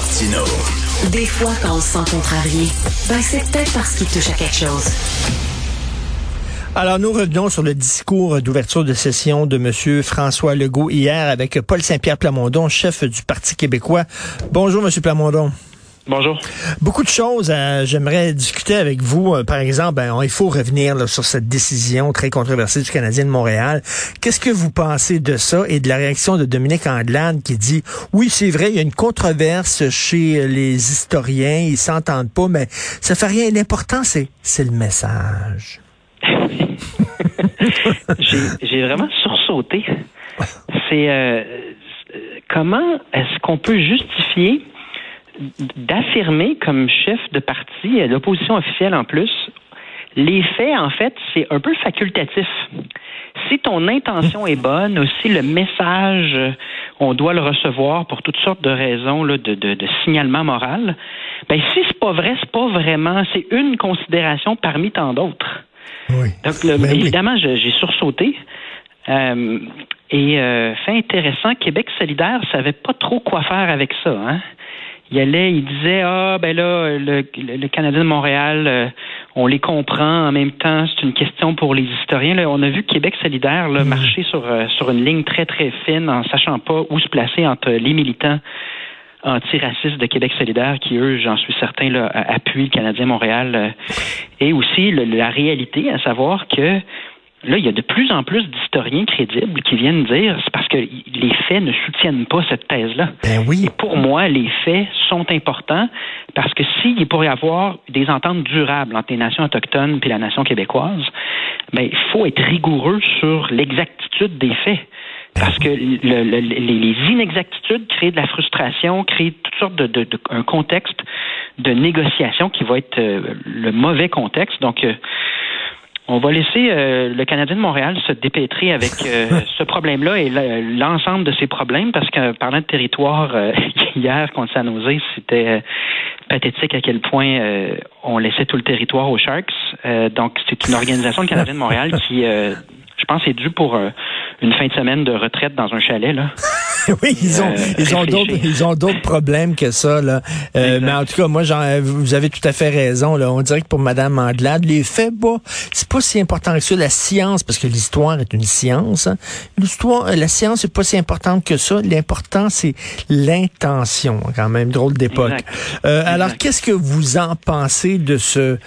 Martino. Des fois, quand on se sent contrarié, ben c'est peut-être parce qu'il touche à quelque chose. Alors, nous revenons sur le discours d'ouverture de session de M. François Legault hier avec Paul Saint-Pierre Plamondon, chef du Parti québécois. Bonjour, M. Plamondon. Bonjour. Beaucoup de choses. Euh, J'aimerais discuter avec vous. Euh, par exemple, ben, il faut revenir là, sur cette décision très controversée du Canadien de Montréal. Qu'est-ce que vous pensez de ça et de la réaction de Dominique Andelade qui dit oui, c'est vrai, il y a une controverse chez les historiens, ils s'entendent pas, mais ça fait rien. L'important, c'est c'est le message. J'ai vraiment sursauté. C'est euh, comment est-ce qu'on peut justifier d'affirmer comme chef de parti, l'opposition officielle en plus, les faits, en fait, c'est un peu facultatif. Si ton intention est bonne, aussi le message, on doit le recevoir pour toutes sortes de raisons là, de, de, de, signalement moral. Ben si c'est pas vrai, c'est pas vraiment, c'est une considération parmi tant d'autres. Oui. Donc Ben oui. évidemment, j'ai sursauté. Euh, et euh, fait intéressant, Québec solidaire savait pas trop quoi faire avec ça. Hein? Il allait, il disait ah ben là le, Canadien de Montréal, euh, on les comprend en même temps, c'est une question pour les historiens. Là, on a vu Québec solidaire là, marcher sur euh, sur une ligne très très fine en sachant pas où se placer entre les militants antiracistes de Québec solidaire qui, eux, j'en suis certain, là, appuient le Canadien Montréal. euh, et aussi le- la réalité, à savoir que là, il y a de plus en plus d'historiens crédibles qui viennent dire c'est parce que les faits ne soutiennent pas cette thèse-là. Ben oui. Et pour moi, les faits sont importants parce que s'il pourrait y avoir des ententes durables entre les nations autochtones et la nation québécoise, ben, il faut être rigoureux sur l'exactitude des faits. Parce que le- le- les, inexactitudes créent de la frustration, créent toutes sortes de, de, de- un contexte de négociation qui va être euh, le mauvais contexte. Donc, euh, on va laisser euh, le Canadien de Montréal se dépêtrer avec euh, ce problème-là et le- l'ensemble de ses problèmes, parce que parlant de territoire, euh, hier contre San Jose, c'était euh, pathétique à quel point euh, on laissait tout le territoire aux Sharks. Euh, donc, c'est une organisation, le Canadien de Montréal, qui, euh, je pense, est due pour euh, une fin de semaine de retraite dans un chalet. Là. oui, ils ont, ils ont d'autres, ils ont d'autres problèmes que ça, là. Euh, mais en tout cas, moi, j'en- vous avez tout à fait raison, là. On dirait que pour Madame Andelade, les faits, bah, c'est pas si important que ça. La science, parce que l'histoire est une science. hein. L'histoire, euh, la science est pas si importante que ça. L'important, c'est l'intention. Quand même, drôle d'époque. Euh, alors, qu'est-ce que vous en pensez de ce,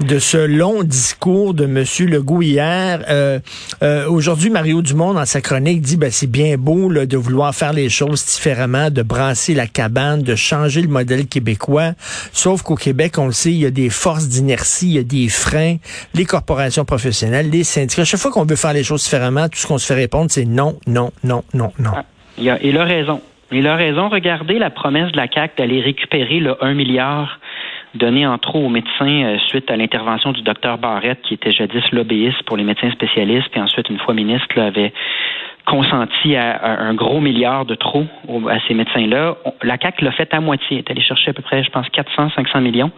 de ce long discours de M. Legault hier. Euh, euh, Aujourd'hui, Mario Dumont, dans sa chronique, dit ben, c'est bien beau là, de vouloir faire les choses différemment, de brasser la cabane, de changer le modèle québécois. Sauf qu'au Québec, on le sait, il y a des forces d'inertie, il y a des freins, les corporations professionnelles, les syndicats. Chaque fois qu'on veut faire les choses différemment, tout ce qu'on se fait répondre, c'est non, non, non, non, non. Ah, Il a, il a raison. Il a raison. Regardez la promesse de la CAQ d'aller récupérer le 1 milliard donné en trop aux médecins euh, suite à l'intervention du docteur Barrette, qui était jadis lobbyiste pour les médecins spécialistes, puis ensuite, une fois ministre, là, avait consenti à, à un gros milliard de trop à ces médecins-là. La CAQ l'a fait à moitié. Elle est allée chercher à peu près, je pense, 400, 500 millions,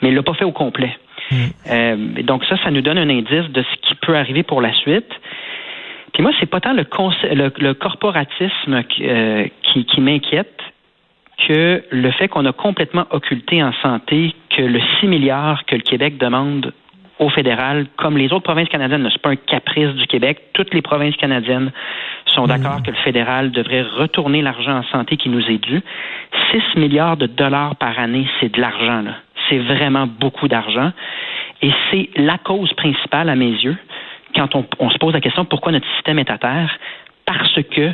mais elle l'a pas fait au complet. Euh, donc ça, ça nous donne un indice de ce qui peut arriver pour la suite. Puis moi, c'est pas tant le, le, le corporatisme qui, euh, qui, qui m'inquiète que le fait qu'on a complètement occulté en santé que le 6 milliards que le Québec demande au fédéral, comme les autres provinces canadiennes, c'est pas un caprice du Québec, toutes les provinces canadiennes sont d'accord que le fédéral devrait retourner l'argent en santé qui nous est dû. 6 milliards de dollars par année, c'est de l'argent, là. C'est vraiment beaucoup d'argent. Et c'est la cause principale, à mes yeux, quand on, on se pose la question pourquoi notre système est à terre, parce que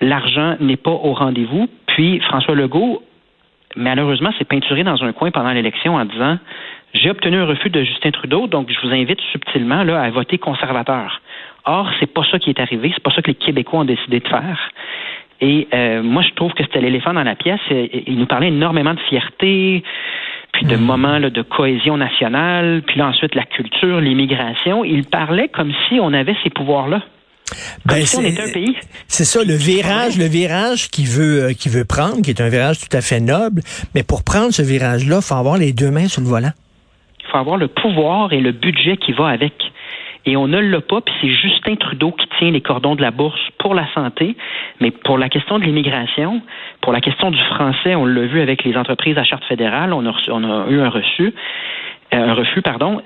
l'argent n'est pas au rendez-vous. Puis François Legault, malheureusement, s'est peinturé dans un coin pendant l'élection en disant j'ai obtenu un refus de Justin Trudeau, donc je vous invite subtilement là, à voter conservateur. Or, c'est pas ça qui est arrivé, c'est pas ça que les Québécois ont décidé de faire. Et euh, moi, je trouve que c'était l'éléphant dans la pièce. Il nous parlait énormément de fierté, puis de moments là, de cohésion nationale, puis là ensuite la culture, l'immigration. Il parlait comme si on avait ces pouvoirs-là. Ben, si on c'est- était un pays. C'est ça, le virage, le virage qu'il veut, euh, veut prendre, qui est un virage tout à fait noble. Mais pour prendre ce virage-là, il faut avoir les deux mains sur le volant. Il faut avoir le pouvoir et le budget qui va avec. Et on ne l'a pas, puis c'est Justin Trudeau qui tient les cordons de la bourse pour la santé, mais pour la question de l'immigration, pour la question du français, on l'a vu avec les entreprises à charte fédérale, on a, on a eu un reçu, euh, un refus, pardon.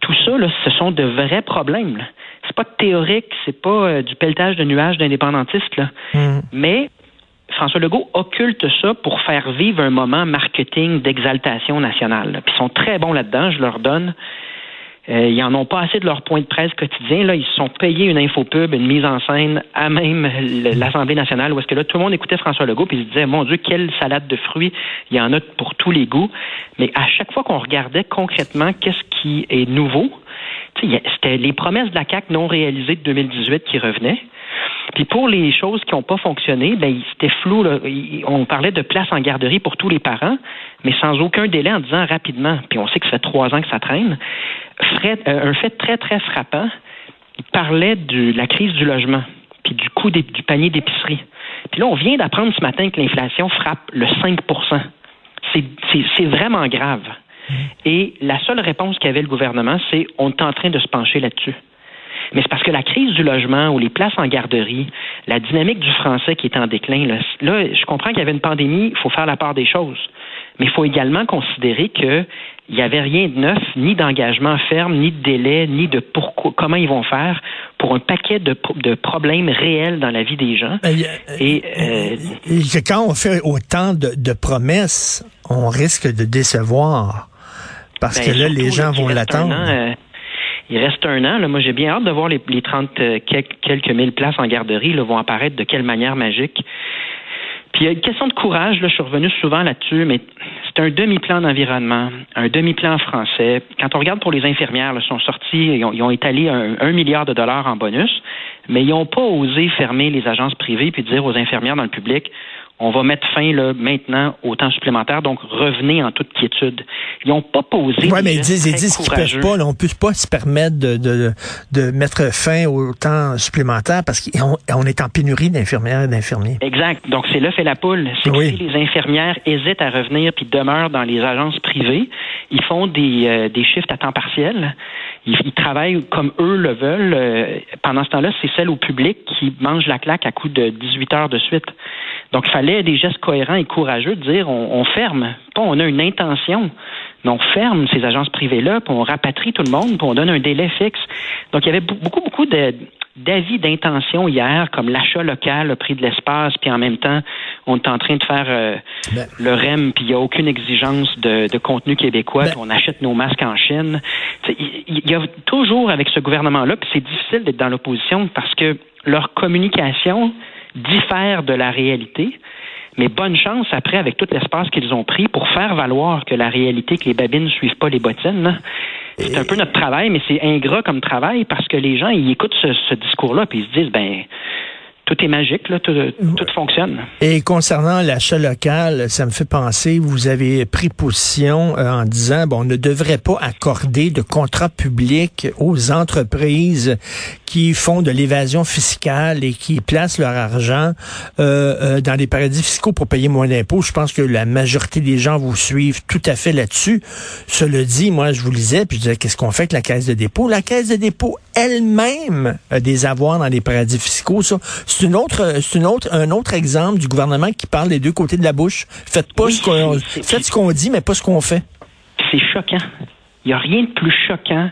Tout ça, là, ce sont de vrais problèmes. C'est pas théorique, c'est pas euh, du pelletage de nuages d'indépendantistes, là. Mmh. Mais François Legault occulte ça pour faire vivre un moment marketing d'exaltation nationale. Puis ils sont très bons là-dedans, je leur donne. Euh, ils en ont pas assez de leur point de presse quotidien. Là, ils se sont payés une infopub, une mise en scène à même l'Assemblée nationale, où est-ce que là, tout le monde écoutait François Legault, puis il se disait, mon Dieu, quelle salade de fruits, il y en a pour tous les goûts. Mais à chaque fois qu'on regardait concrètement qu'est-ce qui est nouveau, c'était les promesses de la CAC non réalisées de 2018 qui revenaient. Puis pour les choses qui n'ont pas fonctionné, ben c'était flou. Là. On parlait de place en garderie pour tous les parents, mais sans aucun délai en disant rapidement. Puis on sait que ça fait trois ans que ça traîne. Euh, un fait très très frappant. Il parlait de la crise du logement, puis du coût du panier d'épicerie. Puis là, on vient d'apprendre ce matin que l'inflation frappe le 5% C'est vraiment grave. Et la seule réponse qu'avait le gouvernement, c'est on est en train de se pencher là-dessus mais c'est parce que la crise du logement ou les places en garderie, la dynamique du français qui est en déclin, là, je comprends qu'il y avait une pandémie, il faut faire la part des choses. Mais il faut également considérer qu'il n'y avait rien de neuf, ni d'engagement ferme, ni de délai, ni de pourquoi, comment ils vont faire pour un paquet de, problèmes réels dans la vie des gens. Euh, et euh, quand on fait autant de, promesses, on risque de décevoir parce ben, que là, les gens vont l'attendre. Euh, il reste un an. Là, moi, j'ai bien hâte de voir les, les 30 euh, quelques, mille places en garderie là, vont apparaître de quelle manière magique. Puis il y a une question de courage, là, je suis revenu souvent là-dessus, mais c'est un demi-plan d'environnement, un demi-plan français. Quand on regarde pour les infirmières, ils sont sortis, ils ont, étalé un, milliard de dollars en bonus, mais ils n'ont pas osé fermer les agences privées puis dire aux infirmières dans le public, on va mettre fin là, maintenant au temps supplémentaire, donc revenez en toute quiétude. Ils n'ont pas posé. Oui, mais ils disent, ils disent qu'ils peuvent pas. on peut pas se permettre de, de, de, mettre fin au temps supplémentaire parce qu'on on est en pénurie d'infirmières et d'infirmiers. Exact. Donc c'est l'œuf et la poule. C'est que si les infirmières hésitent à revenir puis demeurent dans les agences privées, ils font des, euh, des shifts à temps partiel. Ils, travaillent comme eux le veulent. Euh, pendant ce temps-là, c'est celle au public qui mange la claque à coup de 18 heures de suite. Donc, il fallait des gestes cohérents et courageux de dire on, ferme. Pas on a une intention, on ferme ces agences privées-là, puis on rapatrie tout le monde, puis on donne un délai fixe. Donc, il y avait beaucoup, beaucoup d'avis d'intention hier, comme l'achat local, le prix de l'espace, puis en même temps, on est en train de faire euh, ben. le REM, puis il n'y a aucune exigence de, contenu québécois, ben. puis on achète nos masques en Chine. Il y a toujours avec ce gouvernement-là, puis c'est difficile d'être dans l'opposition parce que leur communication diffèrent de la réalité. Mais bonne chance après avec tout l'espace qu'ils ont pris pour faire valoir que la réalité, que les babines ne suivent pas les bottines. C'est un peu notre travail, mais c'est ingrat comme travail parce que les gens, ils écoutent ce, ce discours-là puis ils se disent, ben, tout est magique, là, tout, fonctionne. Et concernant l'achat local, ça me fait penser, vous avez pris position euh, en disant, bon, on ne devrait pas accorder de contrats publics aux entreprises qui font de l'évasion fiscale et qui placent leur argent euh, euh, dans des paradis fiscaux pour payer moins d'impôts. Je pense que la majorité des gens vous suivent tout à fait là-dessus. Cela dit, moi, je vous lisais, puis je disais, qu'est-ce qu'on fait avec la caisse de dépôt? La caisse de dépôt elle-même a des avoirs dans les paradis fiscaux. Ça, c'est une autre, c'est une autre, un autre exemple du gouvernement qui parle des deux côtés de la bouche. Faites pas ce qu'on, faites ce qu'on dit, mais pas ce qu'on fait. C'est choquant. Il n'y a rien de plus choquant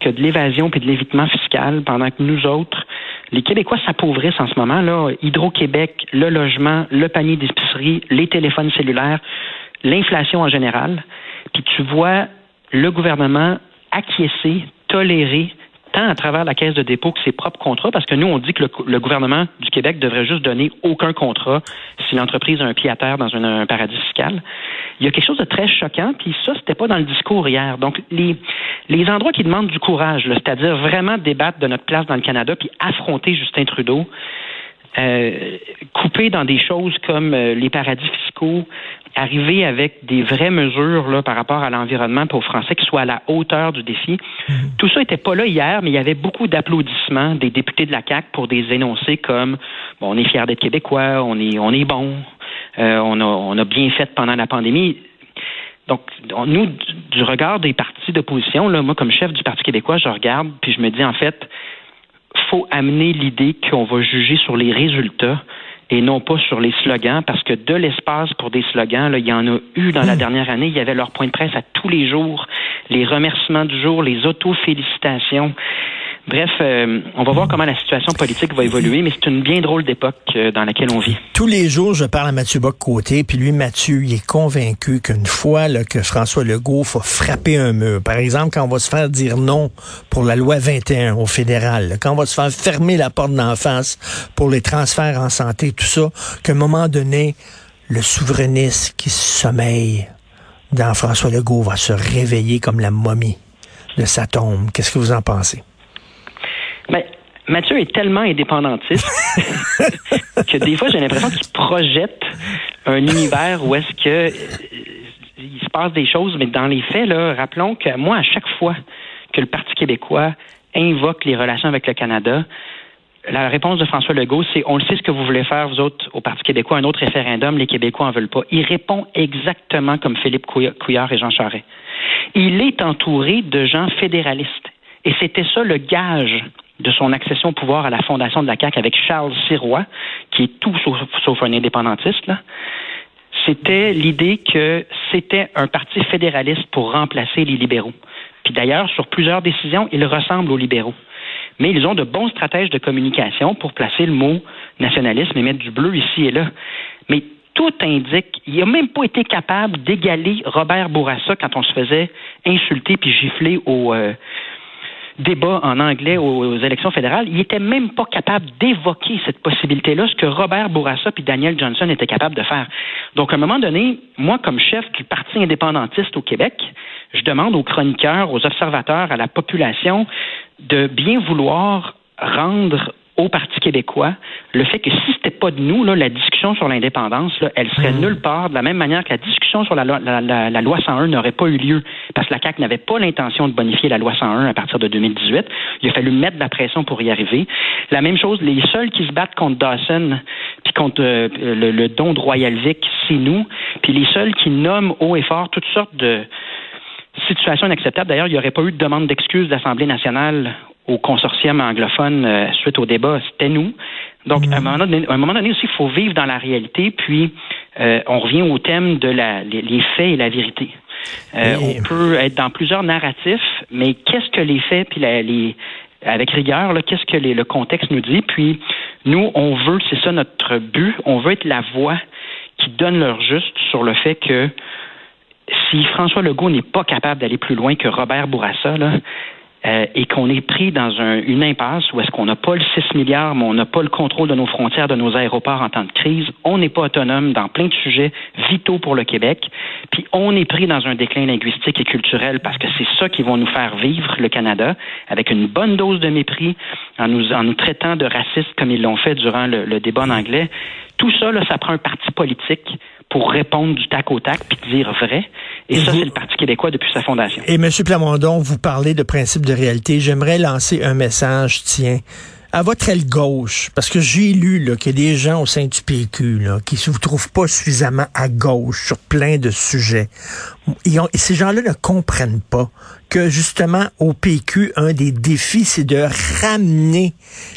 que de l'évasion et de l'évitement fiscal pendant que nous autres, les Québécois s'appauvrissent en ce moment. là. Hydro-Québec, le logement, le panier d'épicerie, les téléphones cellulaires, l'inflation en général. Puis tu vois le gouvernement acquiescer, tolérer tant à travers la caisse de dépôt que ses propres contrats, parce que nous, on dit que le, gouvernement du Québec devrait juste donner aucun contrat si l'entreprise a un pied à terre dans un, paradis fiscal. Il y a quelque chose de très choquant, puis ça, c'était pas dans le discours hier. Donc, les, les endroits qui demandent du courage, c'est-à-dire vraiment débattre de notre place dans le Canada, puis affronter Justin Trudeau, euh, couper dans des choses comme euh, les paradis fiscaux, arriver avec des vraies mesures là, par rapport à l'environnement pour aux Français qui soient à la hauteur du défi. Mhm. Tout ça n'était pas là hier, mais il y avait beaucoup d'applaudissements des députés de la CAQ pour des énoncés comme bon, on est fiers d'être québécois, on est on est bon, euh, on, a, on a bien fait pendant la pandémie Donc, nous, du regard des partis d'opposition, là, moi, comme chef du Parti québécois, je regarde, puis je me dis, en fait, faut amener l'idée qu'on va juger sur les résultats et non pas sur les slogans, parce que de l'espace pour des slogans, là, il y en a eu dans la hmm. dernière année. Il y avait leur point de presse à tous les jours, les remerciements du jour, les auto-félicitations. Bref, euh, on va voir comment la situation politique va évoluer, mais c'est une bien drôle d'époque euh, dans laquelle on vit. Tous les jours, je parle à Mathieu Bock-Côté, puis lui, Mathieu, il est convaincu qu'une fois là, que François Legault va frapper un mur, par exemple, quand on va se faire dire non pour la loi 21 au fédéral, quand on va se faire fermer la porte d'en face pour les transferts en santé, tout ça, qu'à un moment donné, le souverainiste qui sommeille dans François Legault va se réveiller comme la momie de sa tombe. Qu'est-ce que vous en pensez? Mais Mathieu est tellement indépendantiste que des fois, j'ai l'impression qu'il projette un univers où est-ce que euh, il se passe des choses, mais dans les faits, là, rappelons que moi, à chaque fois que le Parti québécois invoque les relations avec le Canada, la réponse de François Legault, c'est on le sait ce que vous voulez faire, vous autres, au Parti québécois, un autre référendum, les Québécois en veulent pas. Il répond exactement comme Philippe Couillard et Jean Charest. Il est entouré de gens fédéralistes. Et c'était ça le gage de son accession au pouvoir à la fondation de la CAQ avec Charles Sirois, qui est tout sauf, un indépendantiste, c'était l'idée que c'était un parti fédéraliste pour remplacer les libéraux. Puis d'ailleurs, sur plusieurs décisions, ils ressemblent aux libéraux. Mais ils ont de bons stratèges de communication pour placer le mot nationalisme et mettre du bleu ici et là. Mais tout indique, il n'a même pas été capable d'égaler Robert Bourassa quand on se faisait insulter puis gifler au, euh, débat en anglais aux, élections fédérales, il était même pas capable d'évoquer cette possibilité-là, ce que Robert Bourassa et Daniel Johnson étaient capables de faire. Donc, à un moment donné, moi, comme chef du Parti indépendantiste au Québec, je demande aux chroniqueurs, aux observateurs, à la population de bien vouloir rendre au Parti québécois le fait que si c'était pas de nous, là, la discussion sur l'indépendance, elle serait mmh. nulle part, de la même manière que la discussion sur la, la, loi 101 n'aurait pas eu lieu, parce que la CAQ n'avait pas l'intention de bonifier la loi 101 à partir de 2018. Il a fallu mettre de la pression pour y arriver. La même chose, les seuls qui se battent contre Dawson, puis contre euh, le, le, don de Royal Vic, c'est nous. Puis les seuls qui nomment haut et fort toutes sortes de situations inacceptables. D'ailleurs, il n'y aurait pas eu de demande d'excuses de l'Assemblée nationale au consortium anglophone euh, suite au débat, c'était nous. Donc, à, un moment donné, un moment donné aussi, il faut vivre dans la réalité, puis euh, on revient au thème de la, les, faits et la vérité. Euh, on peut être dans plusieurs narratifs, mais qu'est-ce que les faits, puis les, avec rigueur, qu'est-ce que le contexte nous dit, puis nous, on veut, c'est ça notre but, on veut être la voix qui donne leur juste sur le fait que si François Legault n'est pas capable d'aller plus loin que Robert Bourassa, là, euh, et qu'on est pris dans une impasse où est-ce qu'on n'a pas le 6 milliards, mais on n'a pas le contrôle de nos frontières, de nos aéroports en temps de crise. On n'est pas autonome dans plein de sujets vitaux pour le Québec. Puis on est pris dans un déclin linguistique et culturel parce que c'est ça qui va nous faire vivre le Canada avec une bonne dose de mépris en nous, traitant de racistes comme ils l'ont fait durant le, débat en anglais. Tout ça, ça prend un parti politique pour répondre du tac au tac puis dire vrai. Et, ça, c'est le Parti québécois depuis sa fondation. Et M. Plamondon, vous parlez de principe de réalité. J'aimerais lancer un message, tiens, à votre aile gauche, parce que j'ai lu qu'il y a des gens au sein du PQ là, qui ne vous trouvent pas suffisamment à gauche sur plein de sujets. et ces gens-là ne comprennent pas que justement au PQ, un des défis, c'est de ramener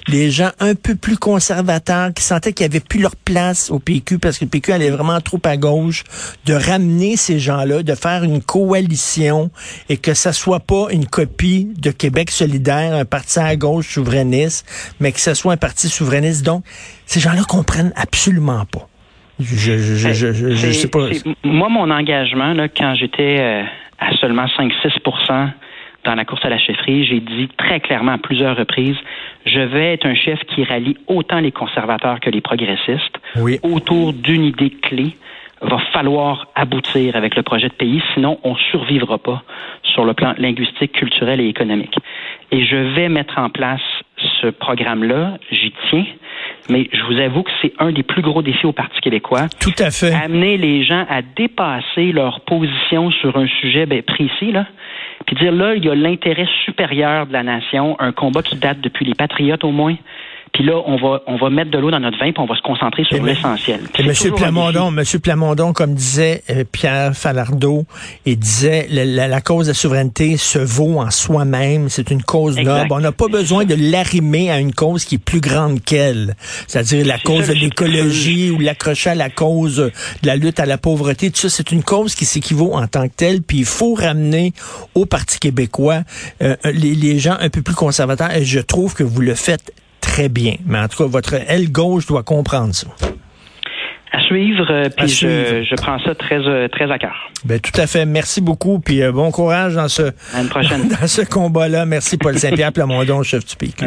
les gens un peu plus conservateurs qui sentaient qu'ils n'avaient plus leur place au PQ parce que le PQ allait vraiment trop à gauche, de ramener ces gens-là, de faire une coalition et que ça soit pas une copie de Québec solidaire, un parti à gauche souverainiste, mais que ce soit un parti souverainiste. Donc, ces gens-là comprennent absolument pas. Je, je, je, je, sais pas. Moi, mon engagement, là, quand j'étais euh, à seulement 5-6% dans la course à la chefferie, j'ai dit très clairement à plusieurs reprises, je vais être un chef qui rallie autant les conservateurs que les progressistes autour d'une idée clé. Va falloir aboutir avec le projet de pays, sinon on survivra pas sur le plan linguistique, culturel et économique. Et je vais mettre en place ce programme-là, j'y tiens, mais je vous avoue que c'est un des plus gros défis au Parti québécois. Tout à fait. Amener les gens à dépasser leur position sur un sujet ben, précis, là, puis dire là, il y a l'intérêt supérieur de la nation, un combat qui date depuis les Patriotes au moins, Puis là, on va, on va mettre de l'eau dans notre vin, puis on va se concentrer sur l'essentiel. Monsieur Plamondon, Monsieur Plamondon, comme disait euh, Pierre Falardeau, il disait la, la, cause de la souveraineté se vaut en soi-même. C'est une cause noble. On n'a pas besoin de l'arrimer à une cause qui est plus grande qu'elle. C'est-à-dire la cause de l'écologie ou l'accrocher à la cause de la lutte à la pauvreté. Tout ça, c'est une cause qui s'équivaut en tant que telle. Puis il faut ramener au Parti québécois euh, les, les gens un peu plus conservateurs. Et je trouve que vous le faites très bien. Mais en tout cas, votre aile gauche doit comprendre ça. À suivre, euh, puis je, je, prends ça très, euh, très à cœur. Ben, tout à fait. Merci beaucoup, puis euh, bon courage dans ce, dans ce combat-là. Merci, Paul Saint-Pierre Plamondon, chef du PIC.